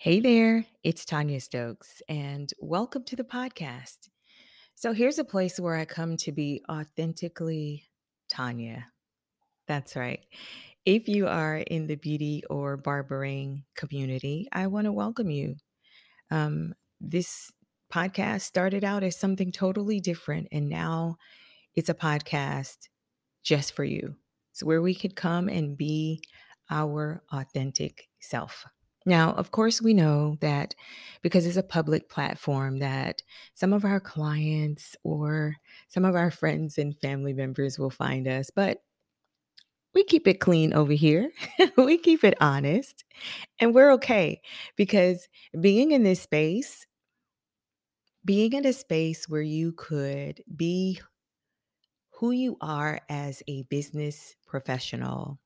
Hey there, it's Tonya Stokes, and welcome to the podcast. So, here's a place where I come to be authentically Tonya. That's right. If you are in the beauty or barbering community, I want to welcome you. Um, this podcast started out as something totally different, and now it's a podcast just for you. It's where we could come and be our authentic self. Now, of course, we know that because it's a public platform that some of our clients or some of our friends and family members will find us, but we keep it clean over here. we keep it honest, and we're okay because being in this space, being in a space where you could be who you are as a business professional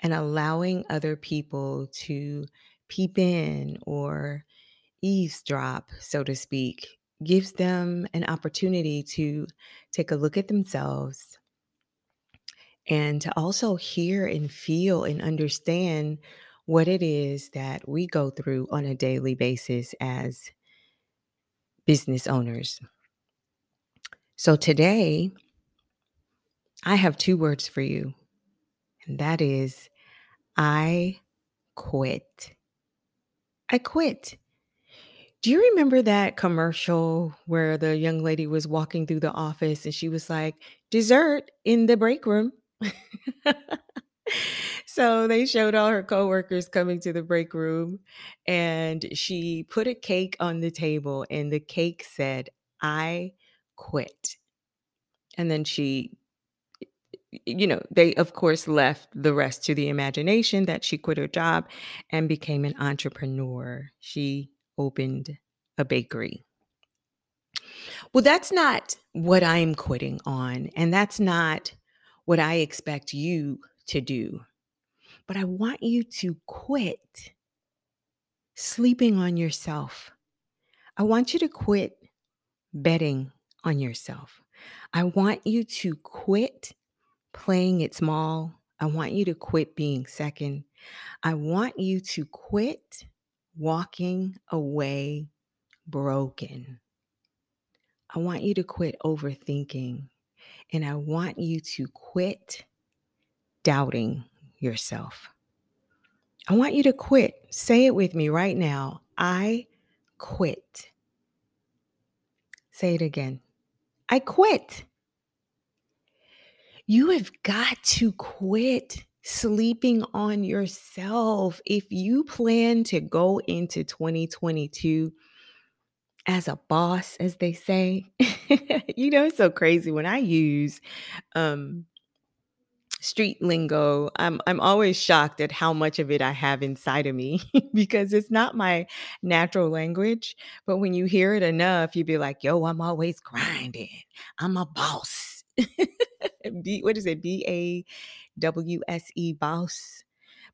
and allowing other people to peep in or eavesdrop, so to speak, gives them an opportunity to take a look at themselves and to also hear and feel and understand what it is that we go through on a daily basis as business owners. So today, I have two words for you, and that is I quit. I quit. Do you remember that commercial where the young lady was walking through the office and she was like, dessert in the break room? so they showed all her coworkers coming to the break room and she put a cake on the table and the cake said, I quit. And then she you know, they of course left the rest to the imagination that she quit her job and became an entrepreneur. She opened a bakery. Well, that's not what I'm quitting on, and that's not what I expect you to do. But I want you to quit sleeping on yourself. I want you to quit betting on yourself. I want you to quit playing it small. I want you to quit being second. I want you to quit walking away broken. I want you to quit overthinking. And I want you to quit doubting yourself. I want you to quit. Say it with me right now. I quit. Say it again. I quit. You have got to quit sleeping on yourself. If you plan to go into 2022 as a boss, as they say, you know, it's so crazy when I use um, street lingo. I'm I'm always shocked at how much of it I have inside of me because it's not my natural language. But when you hear it enough, you'd be like, "Yo, I'm always grinding. I'm a boss." B, what is it? B A W S E boss.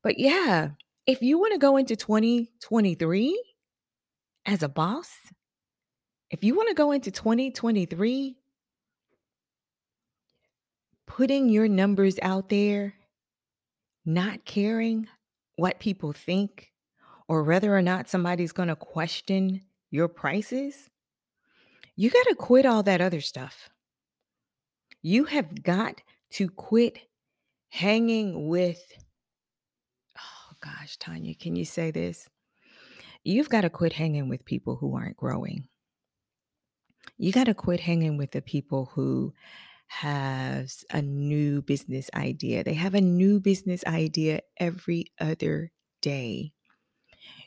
But yeah, if you want to go into 2023 as a boss, if you want to go into 2023 putting your numbers out there, not caring what people think or whether or not somebody's going to question your prices, you got to quit all that other stuff. You have got to quit hanging with, oh gosh, Tonya, can you say this? You've got to quit hanging with people who aren't growing. You got to quit hanging with the people who has a new business idea. They have a new business idea every other day.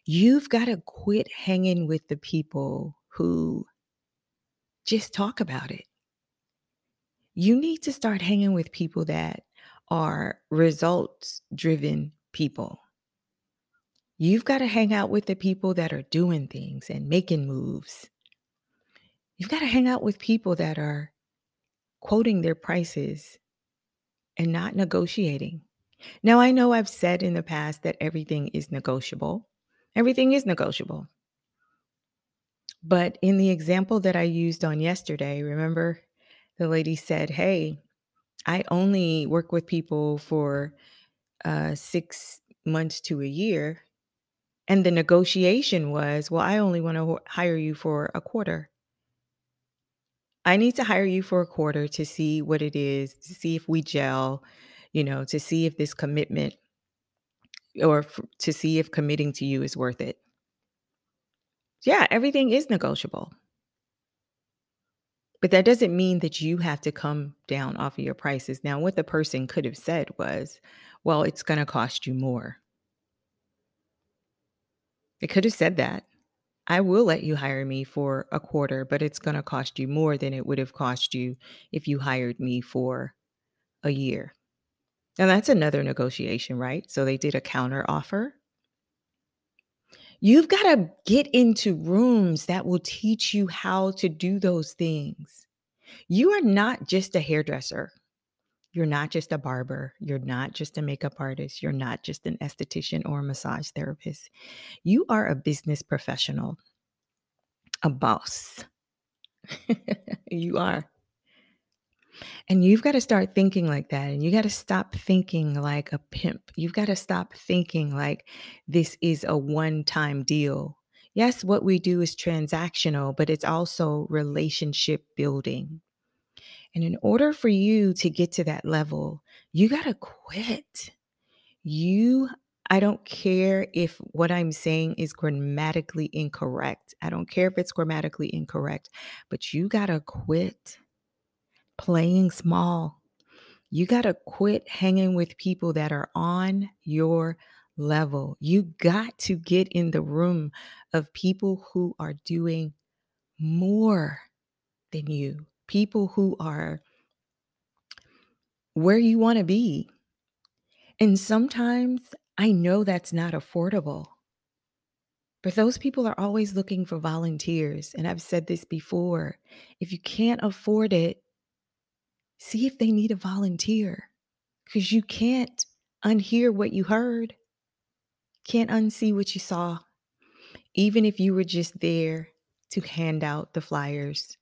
You've got to quit hanging with the people who just talk about it you need to start hanging with people that are results driven people. You've got to hang out with the people that are doing things and making moves. You've got to hang out with people that are quoting their prices and not negotiating. Now, I know I've said in the past that everything is negotiable. Everything is negotiable. But in the example that I used on yesterday, remember the lady said, Hey, I only work with people for uh, six months to a year. And the negotiation was, well, I only want to hire you for a quarter. I need to hire you for a quarter to see what it is, to see if we gel, you know, to see if this commitment or f- to see if committing to you is worth it. Yeah, everything is negotiable. But that doesn't mean that you have to come down off of your prices. Now, what the person could have said was, well, it's going to cost you more. They could have said that. I will let you hire me for a quarter, but it's going to cost you more than it would have cost you if you hired me for a year. Now, that's another negotiation, right? So they did a counter offer. You've got to get into rooms that will teach you how to do those things. You are not just a hairdresser. You're not just a barber. You're not just a makeup artist. You're not just an esthetician or a massage therapist. You are a business professional, a boss. you are. And you've got to start thinking like that. And you got to stop thinking like a pimp. You've got to stop thinking like this is a one time deal. Yes, what we do is transactional, but it's also relationship building. And in order for you to get to that level, you got to quit. You, I don't care if what I'm saying is grammatically incorrect. I don't care if it's grammatically incorrect, but you got to quit playing small. You got to quit hanging with people that are on your level. You got to get in the room of people who are doing more than you, people who are where you want to be. And sometimes I know that's not affordable. But those people are always looking for volunteers. And I've said this before if you can't afford it, see if they need a volunteer because you can't unhear what you heard, can't unsee what you saw, even if you were just there to hand out the flyers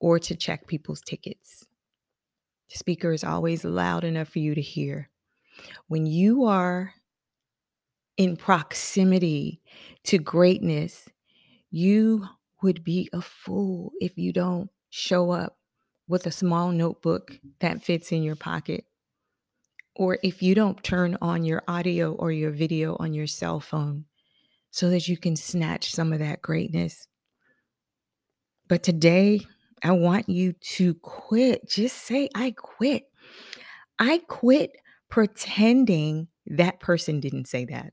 or to check people's tickets. The speaker is always loud enough for you to hear. When you are in proximity to greatness, you would be a fool if you don't show up with a small notebook that fits in your pocket. Or if you don't turn on your audio or your video on your cell phone so that you can snatch some of that greatness. But today, I want you to quit. Just say, I quit. I quit pretending that person didn't say that.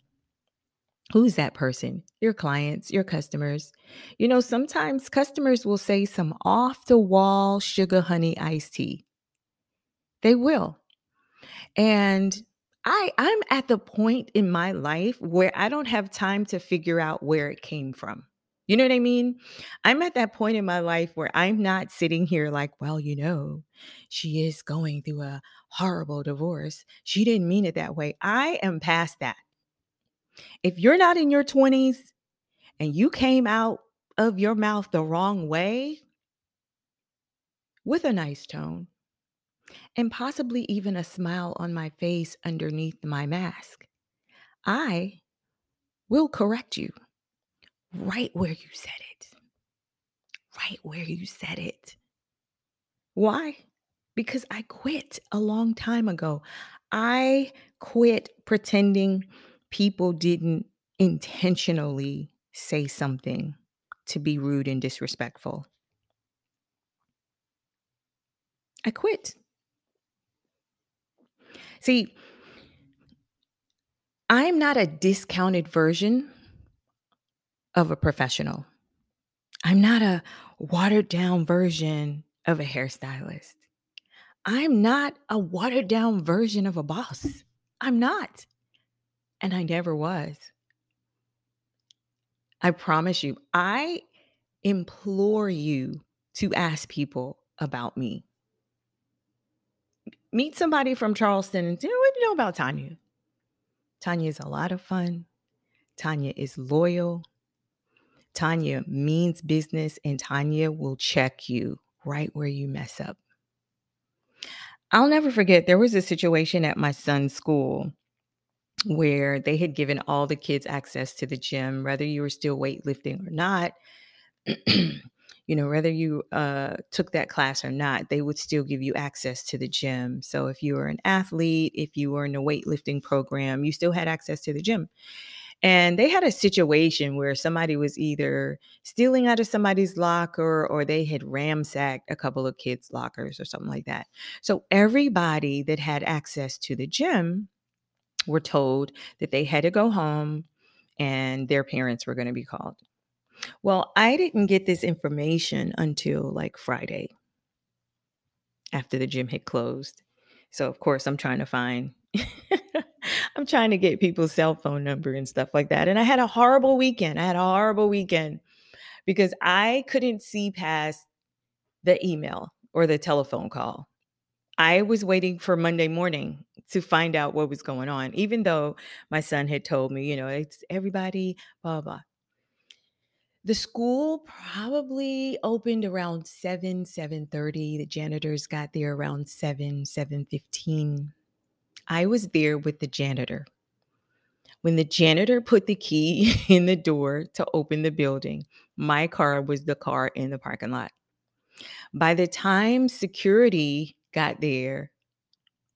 Who's that person? Your clients, your customers. You know, sometimes customers will say some off the wall sugar honey iced tea. They will. And I I'm at the point in my life where I don't have time to figure out where it came from. You know what I mean? I'm at that point in my life where I'm not sitting here like, well, you know, she is going through a horrible divorce. She didn't mean it that way. I am past that. If you're not in your 20s and you came out of your mouth the wrong way with a nice tone and possibly even a smile on my face underneath my mask, I will correct you right where you said it. Right where you said it. Why? Because I quit a long time ago. I quit pretending people didn't intentionally say something to be rude and disrespectful. I quit. See, I'm not a discounted version of a professional. I'm not a watered down version of a hairstylist. I'm not a watered down version of a boss. I'm not. And I never was. I promise you, I implore you to ask people about me. Meet somebody from Charleston and say, what you know about Tonya? Tonya is a lot of fun. Tonya is loyal. Tonya means business, and Tonya will check you right where you mess up. I'll never forget, there was a situation at my son's school where they had given all the kids access to the gym, whether you were still weightlifting or not. you know, whether you uh, took that class or not, they would still give you access to the gym. So if you were an athlete, if you were in a weightlifting program, you still had access to the gym. And they had a situation where somebody was either stealing out of somebody's locker or they had ramsacked a couple of kids' lockers or something like that. So everybody that had access to the gym were told that they had to go home and their parents were going to be called. Well, I didn't get this information until like Friday after the gym had closed. So, of course, I'm trying to find, I'm trying to get people's cell phone number and stuff like that. And I had a horrible weekend. I had a horrible weekend because I couldn't see past the email or the telephone call. I was waiting for Monday morning to find out what was going on, even though my son had told me, you know, it's everybody, blah, blah. The school probably opened around 7, 7:30. The janitors got there around 7, 7:15. I was there with the janitor. When the janitor put the key in the door to open the building, my car was the car in the parking lot. By the time security got there,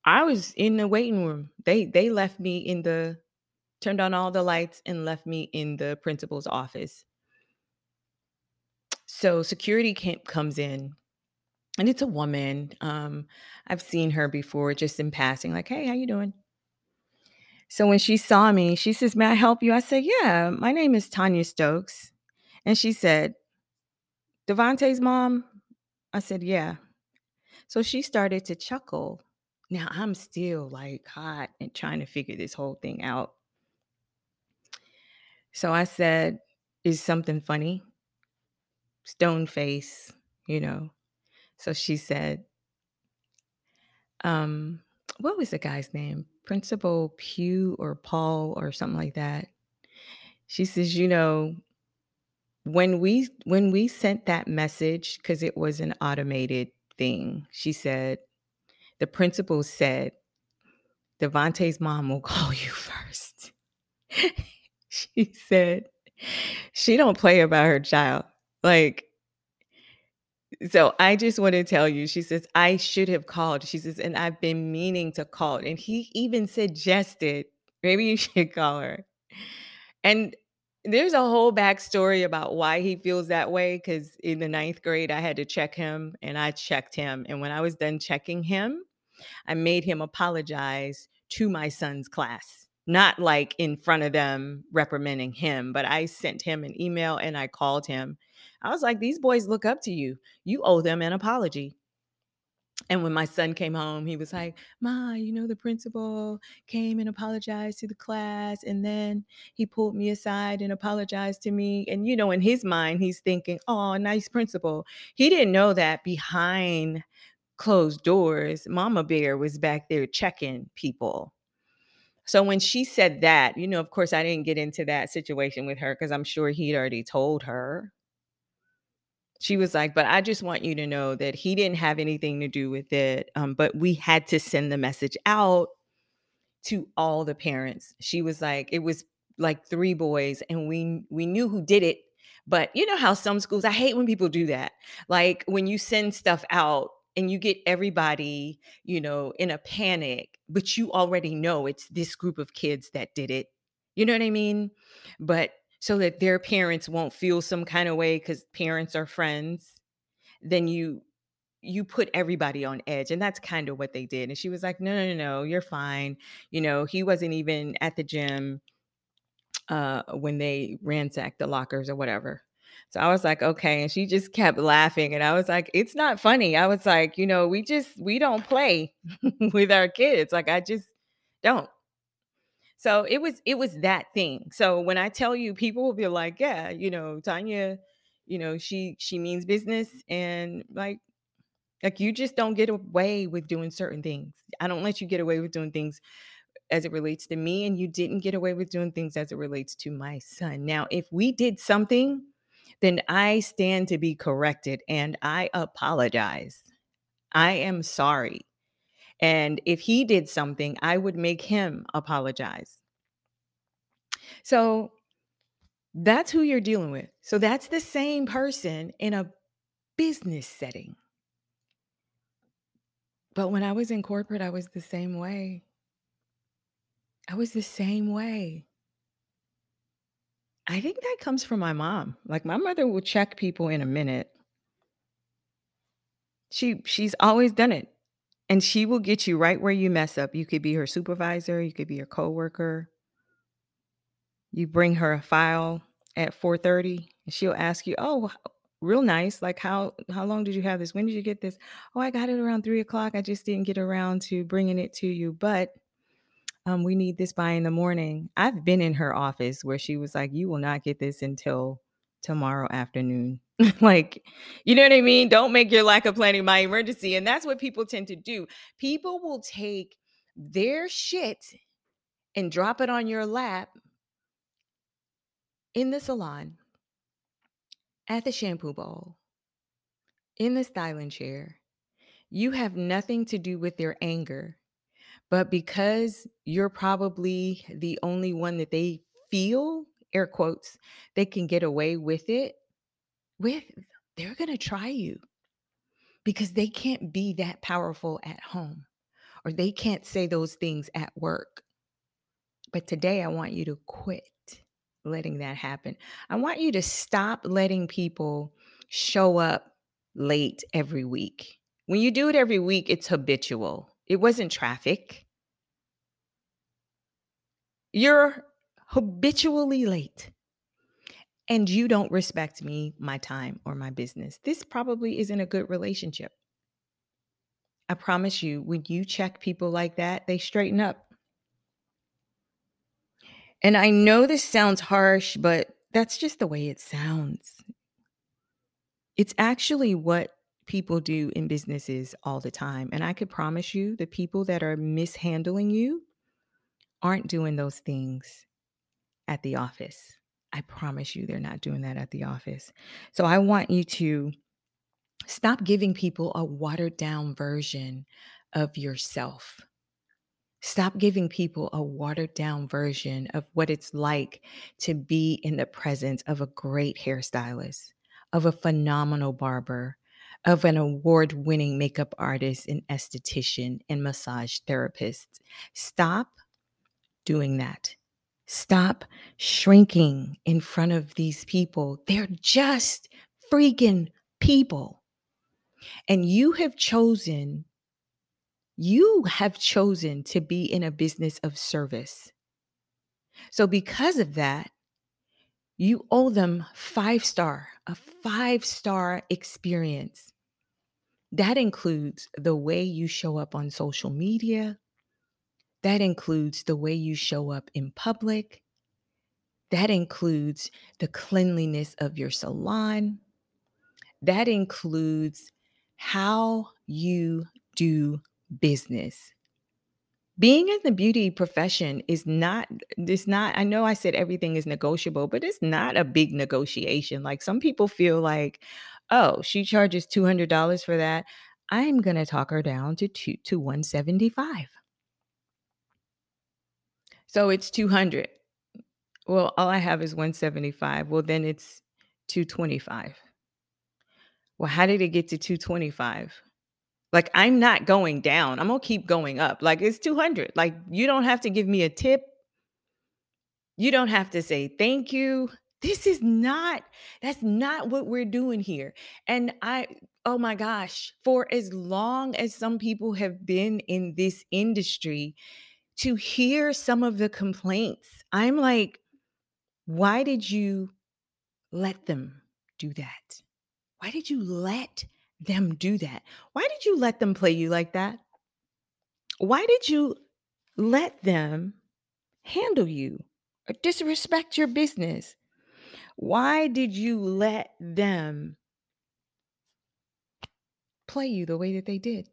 I was in the waiting room. They they left me in the turned on all the lights and left me in the principal's office. So security camp comes in and it's a woman. Um, I've seen her before just in passing, like, hey, how you doing? So when she saw me, she says, May I help you? I said, Yeah, my name is Tonya Stokes. And she said, Devontae's mom? I said, Yeah. So she started to chuckle. Now I'm still like hot and trying to figure this whole thing out. So I said, Is something funny? Stone face, you know. So she said, um, what was the guy's name? Principal Pew or Paul or something like that. She says, you know, when we when we sent that message, because it was an automated thing, she said, the principal said, Devontae's mom will call you first. she said, she don't play about her child. Like so I just want to tell you, she says, I should have called. She says, and I've been meaning to call. And he even suggested maybe you should call her. And there's a whole backstory about why he feels that way. Because in the ninth grade, I had to check him and I checked him. And when I was done checking him, I made him apologize to my son's class not like in front of them reprimanding him, but I sent him an email and I called him. I was like, these boys look up to you. You owe them an apology. And when my son came home, he was like, Ma, you know, the principal came and apologized to the class. And then he pulled me aside and apologized to me. And, you know, in his mind, he's thinking, oh, nice principal. He didn't know that behind closed doors, Mama Bear was back there checking people so when she said that, you know, of course, I didn't get into that situation with her because I'm sure he'd already told her. She was like, but I just want you to know that he didn't have anything to do with it. Um, but we had to send the message out to all the parents. She was like, it was like three boys, and we we knew who did it. But you know how some schools, I hate when people do that. Like when you send stuff out and you get everybody, you know, in a panic, but you already know it's this group of kids that did it. You know what I mean? But so that their parents won't feel some kind of way cuz parents are friends, then you you put everybody on edge and that's kind of what they did. And she was like, "No, no, no, no, you're fine." You know, he wasn't even at the gym uh when they ransacked the lockers or whatever. So I was like, okay. And she just kept laughing. And I was like, it's not funny. I was like, you know, we just, we don't play with our kids. Like, I just don't. So it was, it was that thing. So when I tell you, people will be like, yeah, you know, Tonya, you know, she, she means business. And like, like you just don't get away with doing certain things. I don't let you get away with doing things as it relates to me and you didn't get away with doing things as it relates to my son. Now, if we did something then I stand to be corrected and I apologize. I am sorry. And if he did something, I would make him apologize. So that's who you're dealing with. So that's the same person in a business setting. But when I was in corporate, I was the same way. I was the same way. I think that comes from my mom. Like my mother will check people in a minute. She she's always done it. And she will get you right where you mess up. You could be her supervisor, you could be her coworker. You bring her a file at 4:30 and she'll ask you, "Oh, real nice. Like how how long did you have this? When did you get this? Oh, I got it around three o'clock. I just didn't get around to bringing it to you, but um, we need this by in the morning. I've been in her office where she was like, "You will not get this until tomorrow afternoon." like, you know what I mean? Don't make your lack of planning my emergency. And that's what people tend to do. People will take their shit and drop it on your lap in the salon, at the shampoo bowl, in the styling chair. You have nothing to do with their anger. But because you're probably the only one that they feel, air quotes, they can get away with it with, they're going to try you because they can't be that powerful at home or they can't say those things at work. But today, I want you to quit letting that happen. I want you to stop letting people show up late every week. When you do it every week, it's habitual. It wasn't traffic. You're habitually late and you don't respect me, my time, or my business. This probably isn't a good relationship. I promise you, when you check people like that, they straighten up. And I know this sounds harsh, but that's just the way it sounds. It's actually what people do in businesses all the time. And I could promise you the people that are mishandling you aren't doing those things at the office. I promise you they're not doing that at the office. So I want you to stop giving people a watered down version of yourself. Stop giving people a watered down version of what it's like to be in the presence of a great hairstylist, of a phenomenal barber, of an award winning makeup artist and esthetician and massage therapist. Stop doing that. Stop shrinking in front of these people. They're just freaking people. And you have chosen you have chosen to be in a business of service. So, because of that, you owe them five star, a five star experience. That includes the way you show up on social media, that includes the way you show up in public, that includes the cleanliness of your salon, that includes how you do business. Being in the beauty profession is not, it's not, I know I said everything is negotiable, but it's not a big negotiation. Like some people feel like, oh, she charges $200 for that. I'm going to talk her down to two to 175. So it's 200. Well, all I have is 175. Well, then it's 225. Well, how did it get to 225? Like I'm not going down. I'm going to keep going up. Like it's 200. Like you don't have to give me a tip. You don't have to say thank you. This is not that's not what we're doing here. And I oh my gosh, for as long as some people have been in this industry to hear some of the complaints, I'm like why did you let them do that? Why did you let them do that? Why did you let them play you like that? Why did you let them handle you or disrespect your business? Why did you let them play you the way that they did?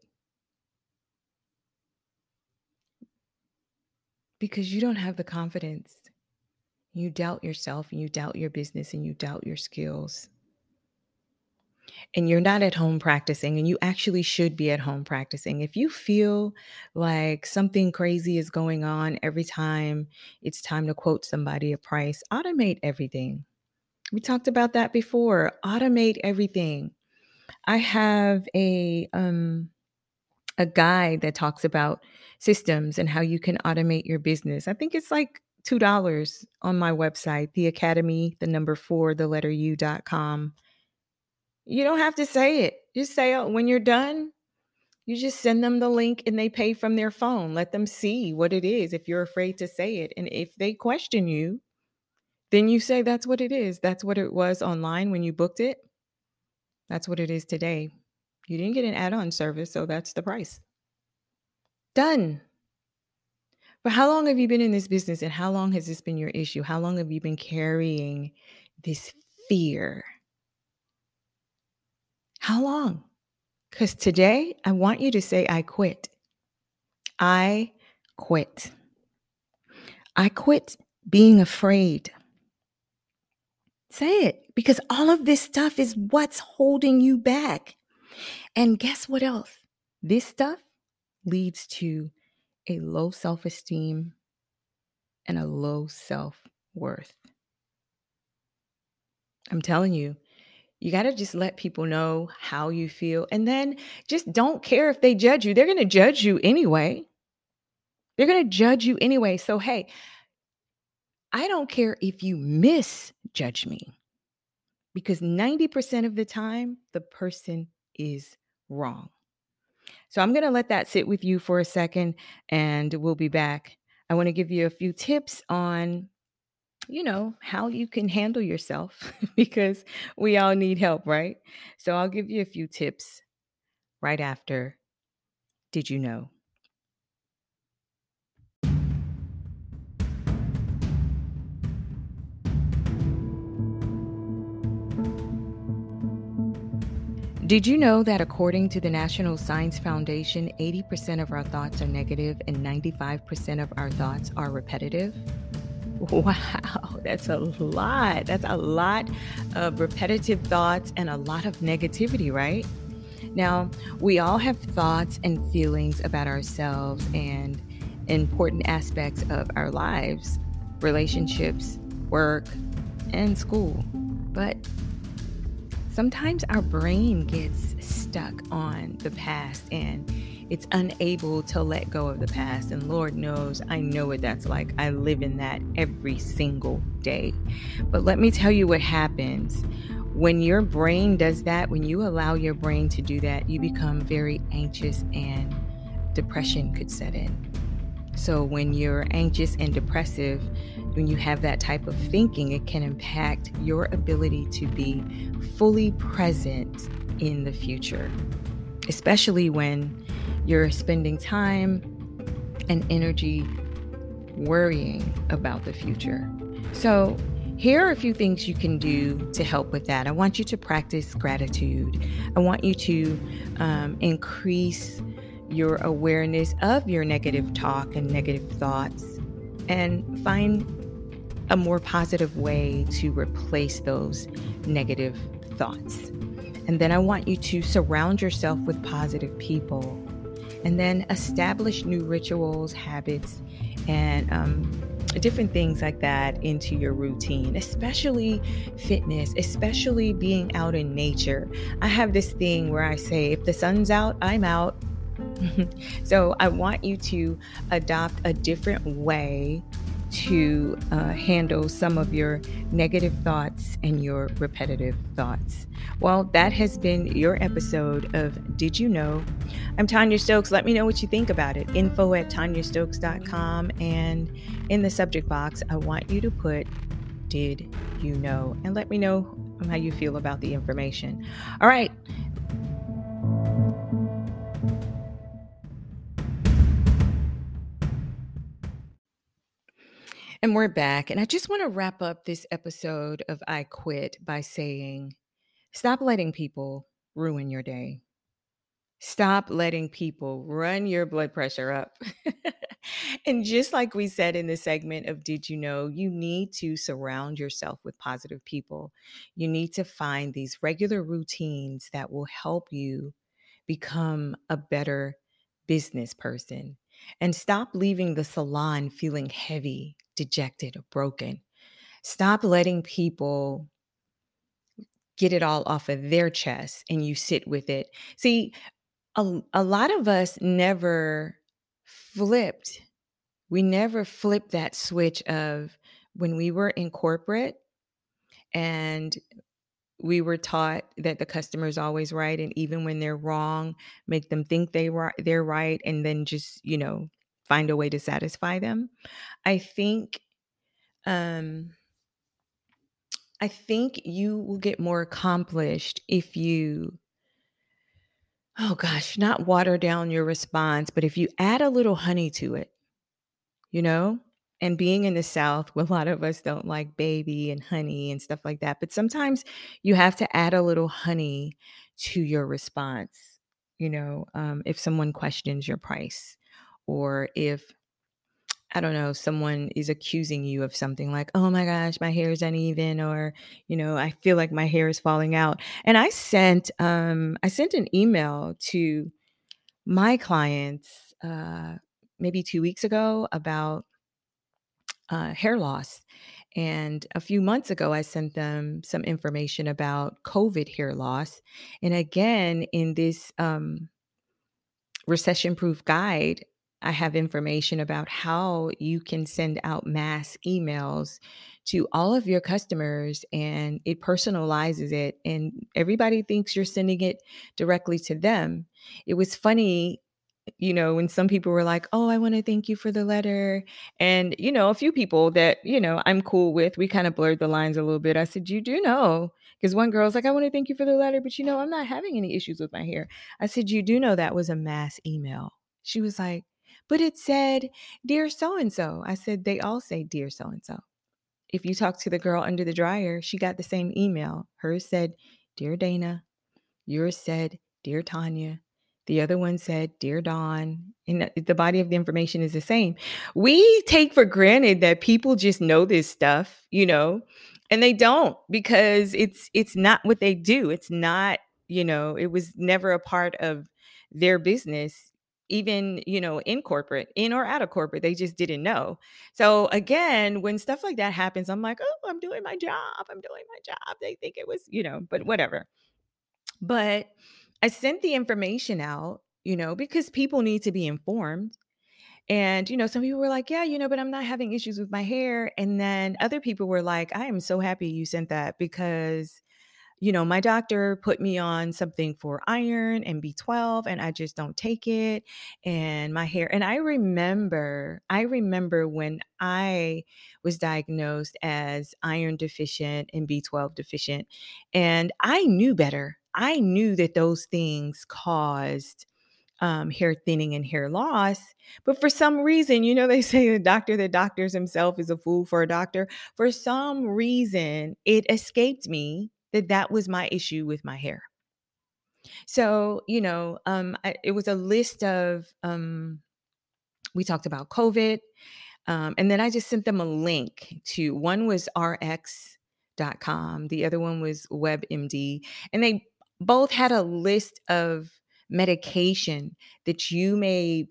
Because you don't have the confidence. You doubt yourself and you doubt your business and you doubt your skills. and you're not at home practicing, and you actually should be at home practicing. If you feel like something crazy is going on every time it's time to quote somebody a price, automate everything. We talked about that before. Automate everything. I have a um a guide that talks about systems and how you can automate your business. I think it's like $2 on my website, the academy, the number 4, the letter u.com. You don't have to say it. Just say it when you're done. You just send them the link and they pay from their phone. Let them see what it is if you're afraid to say it. And if they question you, then you say that's what it is. That's what it was online when you booked it. That's what it is today. You didn't get an add on service, so that's the price. Done. But how long have you been in this business and how long has this been your issue? How long have you been carrying this fear? How long? Because today I want you to say, I quit. I quit. I quit being afraid. Say it because all of this stuff is what's holding you back. And guess what else? This stuff leads to a low self esteem and a low self worth. I'm telling you, you got to just let people know how you feel. And then just don't care if they judge you. They're going to judge you anyway. They're going to judge you anyway. So, hey, I don't care if you misjudge me because 90% of the time, the person is wrong. So I'm going to let that sit with you for a second and we'll be back. I want to give you a few tips on you know, how you can handle yourself because we all need help, right? So I'll give you a few tips right after. Did you know? Did you know that according to the National Science Foundation, 80% of our thoughts are negative and 95% of our thoughts are repetitive? Wow, that's a lot. That's a lot of repetitive thoughts and a lot of negativity, right? Now, we all have thoughts and feelings about ourselves and important aspects of our lives, relationships, work, and school. But sometimes our brain gets stuck on the past and it's unable to let go of the past. And Lord knows, I know what that's like. I live in that every single day. But let me tell you what happens. When your brain does that, when you allow your brain to do that, you become very anxious and depression could set in. So, when you're anxious and depressive, when you have that type of thinking, it can impact your ability to be fully present in the future, especially when you're spending time and energy worrying about the future. So, here are a few things you can do to help with that. I want you to practice gratitude. I want you to um, increase your awareness of your negative talk and negative thoughts and find a more positive way to replace those negative thoughts. And then I want you to surround yourself with positive people and then establish new rituals, habits, and um, different things like that into your routine, especially fitness, especially being out in nature. I have this thing where I say, if the sun's out, I'm out. so I want you to adopt a different way to uh, handle some of your negative thoughts and your repetitive thoughts. Well, that has been your episode of Did You Know? I'm Tonya Stokes. Let me know what you think about it. Info at tonyastokes.com. And in the subject box, I want you to put Did You Know? And let me know how you feel about the information. All right. And we're back. And I just want to wrap up this episode of I Quit by saying stop letting people ruin your day. Stop letting people run your blood pressure up. and just like we said in the segment of Did You Know, you need to surround yourself with positive people. You need to find these regular routines that will help you become a better business person. And stop leaving the salon feeling heavy, dejected, or broken. Stop letting people get it all off of their chest and you sit with it. See, a, a lot of us never flipped. We never flipped that switch of when we were in corporate and we were taught that the customer is always right and even when they're wrong make them think they were they're right and then just you know find a way to satisfy them. I think um i think you will get more accomplished if you oh gosh not water down your response but if you add a little honey to it you know? And being in the south a lot of us don't like baby and honey and stuff like that but sometimes you have to add a little honey to your response you know um, if someone questions your price or if i don't know someone is accusing you of something like oh my gosh my hair is uneven or you know i feel like my hair is falling out and i sent um i sent an email to my clients uh maybe two weeks ago about uh, hair loss. And a few months ago, I sent them some information about COVID hair loss. And again, in this um, recession proof guide, I have information about how you can send out mass emails to all of your customers and it personalizes it. And everybody thinks you're sending it directly to them. It was funny you know, when some people were like, "Oh, I wanna thank you for the letter," and, you know, a few people that, you know, I'm cool with, we kinda blurred the lines a little bit. I said, "You do know," because one girl's like, "I wanna thank you for the letter, but, you know, I'm not having any issues with my hair." I said, "You do know that was a mass email." She was like, "But it said, Dear so and so.'" I said, "They all say 'Dear so and so.'" If you talk to the girl under the dryer, she got the same email. Hers said, "Dear Dana." Yours said, "Dear Tanya." The other one said, Dear Dawn, and uh, the body of the information is the same. We take for granted that people just know this stuff, you know, and they don't because it's it's not what they do. It's not, you know, it was never a part of their business even you know in corporate in or out of corporate they just didn't know so again when stuff like that happens i'm like oh i'm doing my job i'm doing my job they think it was you know but whatever but I sent the information out, you know, because people need to be informed. And, you know, some people were like, yeah, you know, but I'm not having issues with my hair. And then other people were like, I am so happy you sent that because, you know, my doctor put me on something for iron and B12 and I just don't take it. And my hair, and I remember, I remember when I was diagnosed as iron deficient and B12 deficient, and I knew better I knew that those things caused um, hair thinning and hair loss. But for some reason, you know, they say the doctor that doctors himself is a fool for a doctor. For some reason, it escaped me that that was my issue with my hair. So, you know, um, I, it was a list of, um, we talked about COVID. Um, and then I just sent them a link to one was rx.com, the other one was WebMD. And they both had a list of medication that you may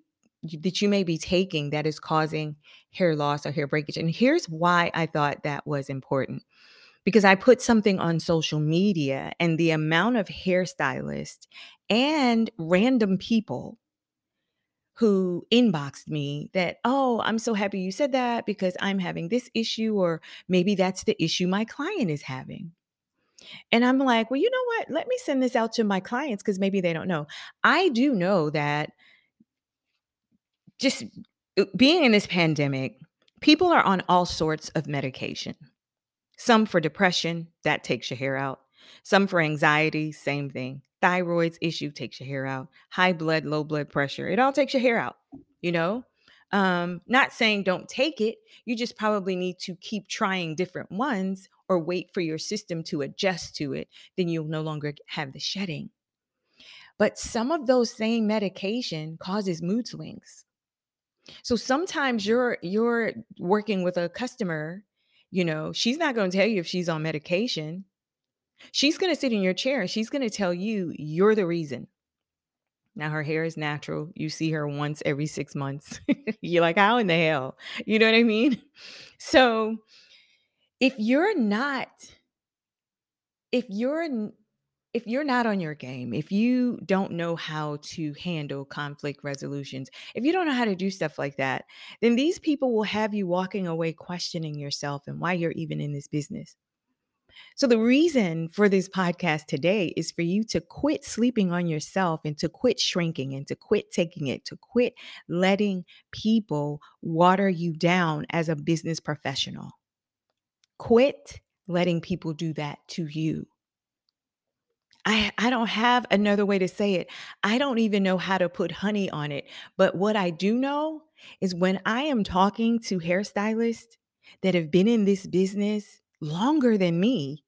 that you may be taking that is causing hair loss or hair breakage. And here's why I thought that was important. Because I put something on social media and the amount of hairstylists and random people who inboxed me that, oh, I'm so happy you said that because I'm having this issue, or maybe that's the issue my client is having. And I'm like, well, you know what? Let me send this out to my clients because maybe they don't know. I do know that just uh, being in this pandemic, people are on all sorts of medication. Some for depression, that takes your hair out. Some for anxiety, same thing. Thyroid's issue takes your hair out. High blood, low blood pressure, it all takes your hair out, you know? Um, not saying don't take it. You just probably need to keep trying different ones or wait for your system to adjust to it. Then you'll no longer have the shedding. But some of those same medication causes mood swings. So sometimes you're you're working with a customer, you know, she's not going to tell you if she's on medication. She's going to sit in your chair and she's going to tell you you're the reason. Now her hair is natural. You see her once every 6 months. you're like, "How in the hell?" You know what I mean? So if you're not if you're if you're not on your game, if you don't know how to handle conflict resolutions, if you don't know how to do stuff like that, then these people will have you walking away questioning yourself and why you're even in this business. So, the reason for this podcast today is for you to quit sleeping on yourself and to quit shrinking and to quit taking it, to quit letting people water you down as a business professional. Quit letting people do that to you. I, I don't have another way to say it. I don't even know how to put honey on it. But what I do know is when I am talking to hairstylists that have been in this business longer than me,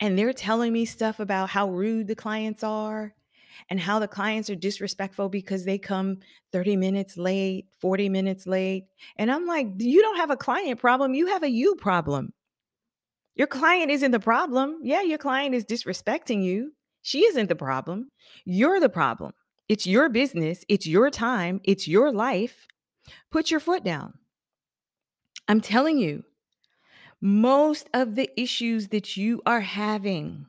and they're telling me stuff about how rude the clients are and how the clients are disrespectful because they come 30 minutes late, 40 minutes late. And I'm like, you don't have a client problem, you have a you problem. Your client isn't the problem. Yeah, your client is disrespecting you. She isn't the problem. You're the problem. It's your business, it's your time, it's your life. Put your foot down. I'm telling you, most of the issues that you are having,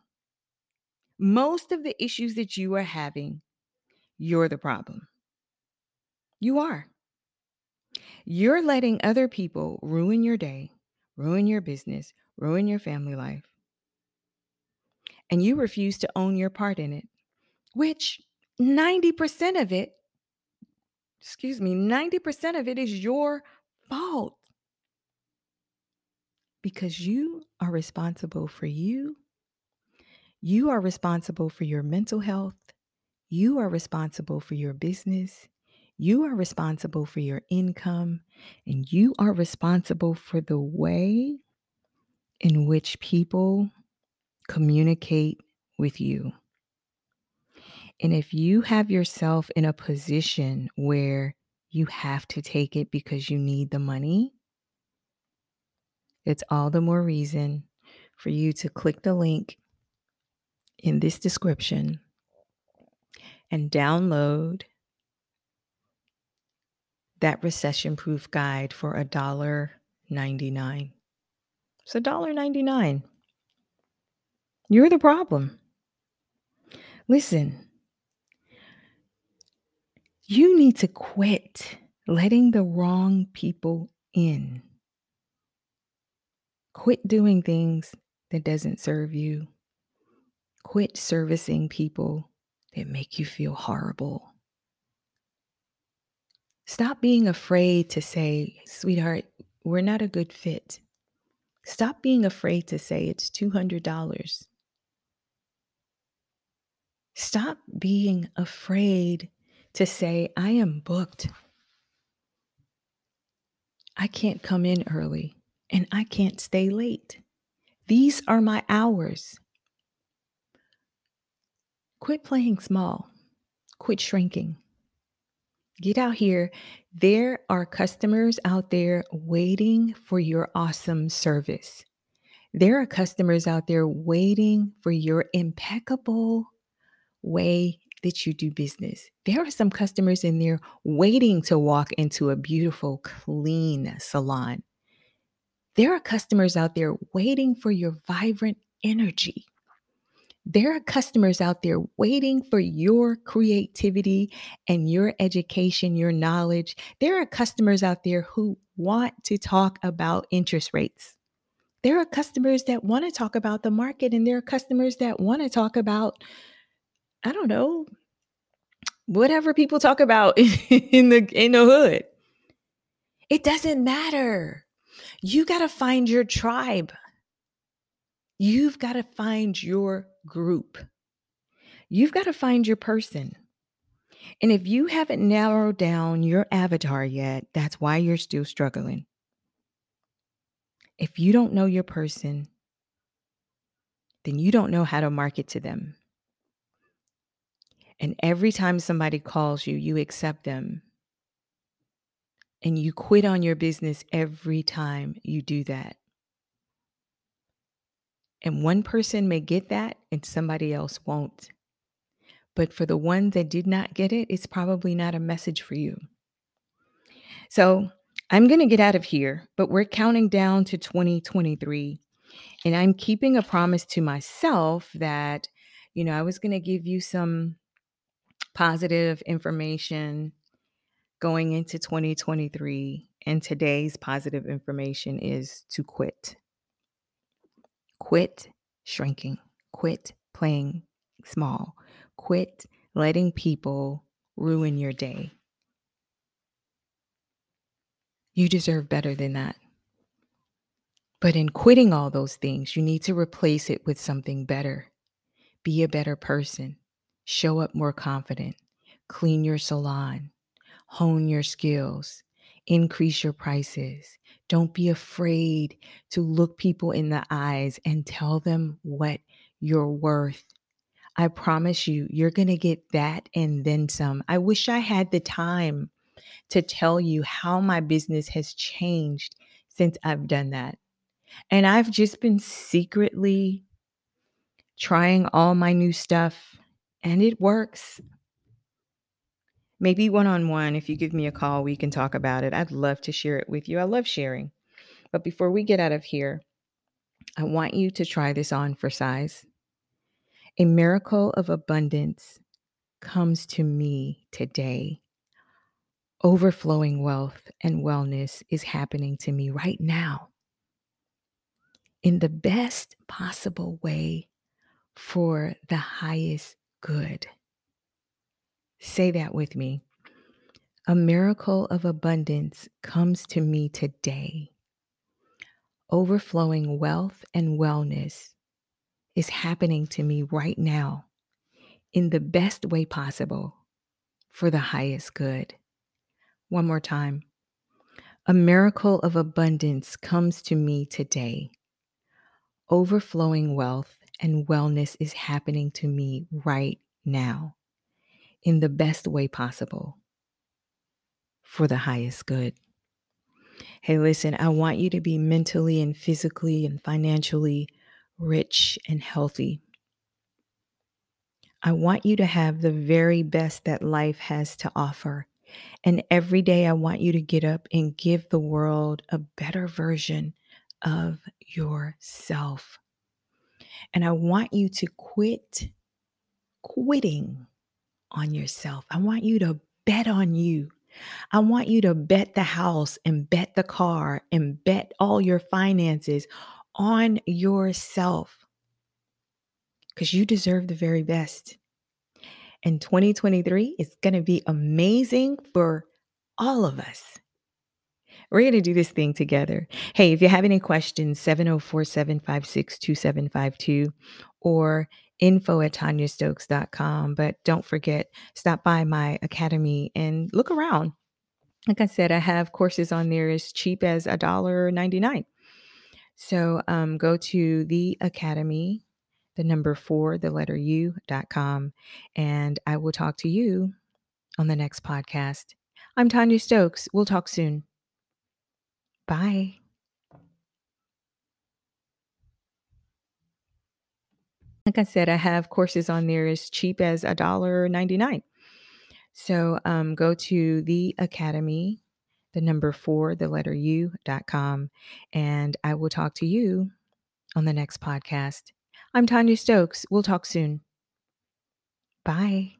most of the issues that you are having, you're the problem. You are. You're letting other people ruin your day, ruin your business, ruin your family life. And you refuse to own your part in it, which 90% of it, excuse me, 90% of it is your fault. Because you are responsible for you. You are responsible for your mental health. You are responsible for your business. You are responsible for your income. And you are responsible for the way in which people communicate with you. And if you have yourself in a position where you have to take it because you need the money, it's all the more reason for you to click the link in this description and download that recession proof guide for $1.99. It's $1.99. You're the problem. Listen, you need to quit letting the wrong people in. Quit doing things that doesn't serve you. Quit servicing people that make you feel horrible. Stop being afraid to say, sweetheart, we're not a good fit. Stop being afraid to say it's $200. Stop being afraid to say, I am booked. I can't come in early and I can't stay late. These are my hours. Quit playing small, quit shrinking. Get out here. There are customers out there waiting for your awesome service. There are customers out there waiting for your impeccable way that you do business. There are some customers in there waiting to walk into a beautiful, clean salon. There are customers out there waiting for your vibrant energy. There are customers out there waiting for your creativity and your education, your knowledge. There are customers out there who want to talk about interest rates. There are customers that want to talk about the market, and there are customers that want to talk about, I don't know, whatever people talk about in the in the hood. It doesn't matter. You got to find your tribe. You've got to find your group. You've got to find your person. And if you haven't narrowed down your avatar yet, that's why you're still struggling. If you don't know your person, then you don't know how to market to them. And every time somebody calls you, you accept them. And you quit on your business every time you do that. And one person may get that and somebody else won't. But for the one that did not get it, it's probably not a message for you. So I'm going to get out of here, but we're counting down to 2023. And I'm keeping a promise to myself that, you know, I was going to give you some positive information going into 2023. And today's positive information is to quit. Quit shrinking. Quit playing small. Quit letting people ruin your day. You deserve better than that. But in quitting all those things, you need to replace it with something better. Be a better person. Show up more confident. Clean your salon. Hone your skills. Increase your prices. Don't be afraid to look people in the eyes and tell them what you're worth. I promise you, you're going to get that and then some. I wish I had the time to tell you how my business has changed since I've done that. And I've just been secretly trying all my new stuff, and it works. Maybe one on one, if you give me a call, we can talk about it. I'd love to share it with you. I love sharing. But before we get out of here, I want you to try this on for size. A miracle of abundance comes to me today. Overflowing wealth and wellness is happening to me right now in the best possible way for the highest good. Say that with me. A miracle of abundance comes to me today. Overflowing wealth and wellness is happening to me right now in the best way possible for the highest good. One more time. A miracle of abundance comes to me today. Overflowing wealth and wellness is happening to me right now in the best way possible for the highest good. Hey, listen, I want you to be mentally and physically and financially rich and healthy. I want you to have the very best that life has to offer. And every day, I want you to get up and give the world a better version of yourself. And I want you to quit quitting on yourself. I want you to bet on you. I want you to bet the house and bet the car and bet all your finances on yourself because you deserve the very best. And 2023 is going to be amazing for all of us. We're going to do this thing together. Hey, if you have any questions, 704 756 2752 or info at tonyastokes.com. But don't forget, stop by my academy and look around. Like I said, I have courses on there as cheap as a dollar ninety nine. So um, go to the academy, the number four, the letter U dot com, and I will talk to you on the next podcast. I'm Tonya Stokes. We'll talk soon. Bye. Like I said, I have courses on there as cheap as a dollar ninety nine. So um, go to the academy, the number four, the letter U dot com, and I will talk to you on the next podcast. I'm Tonya Stokes. We'll talk soon. Bye.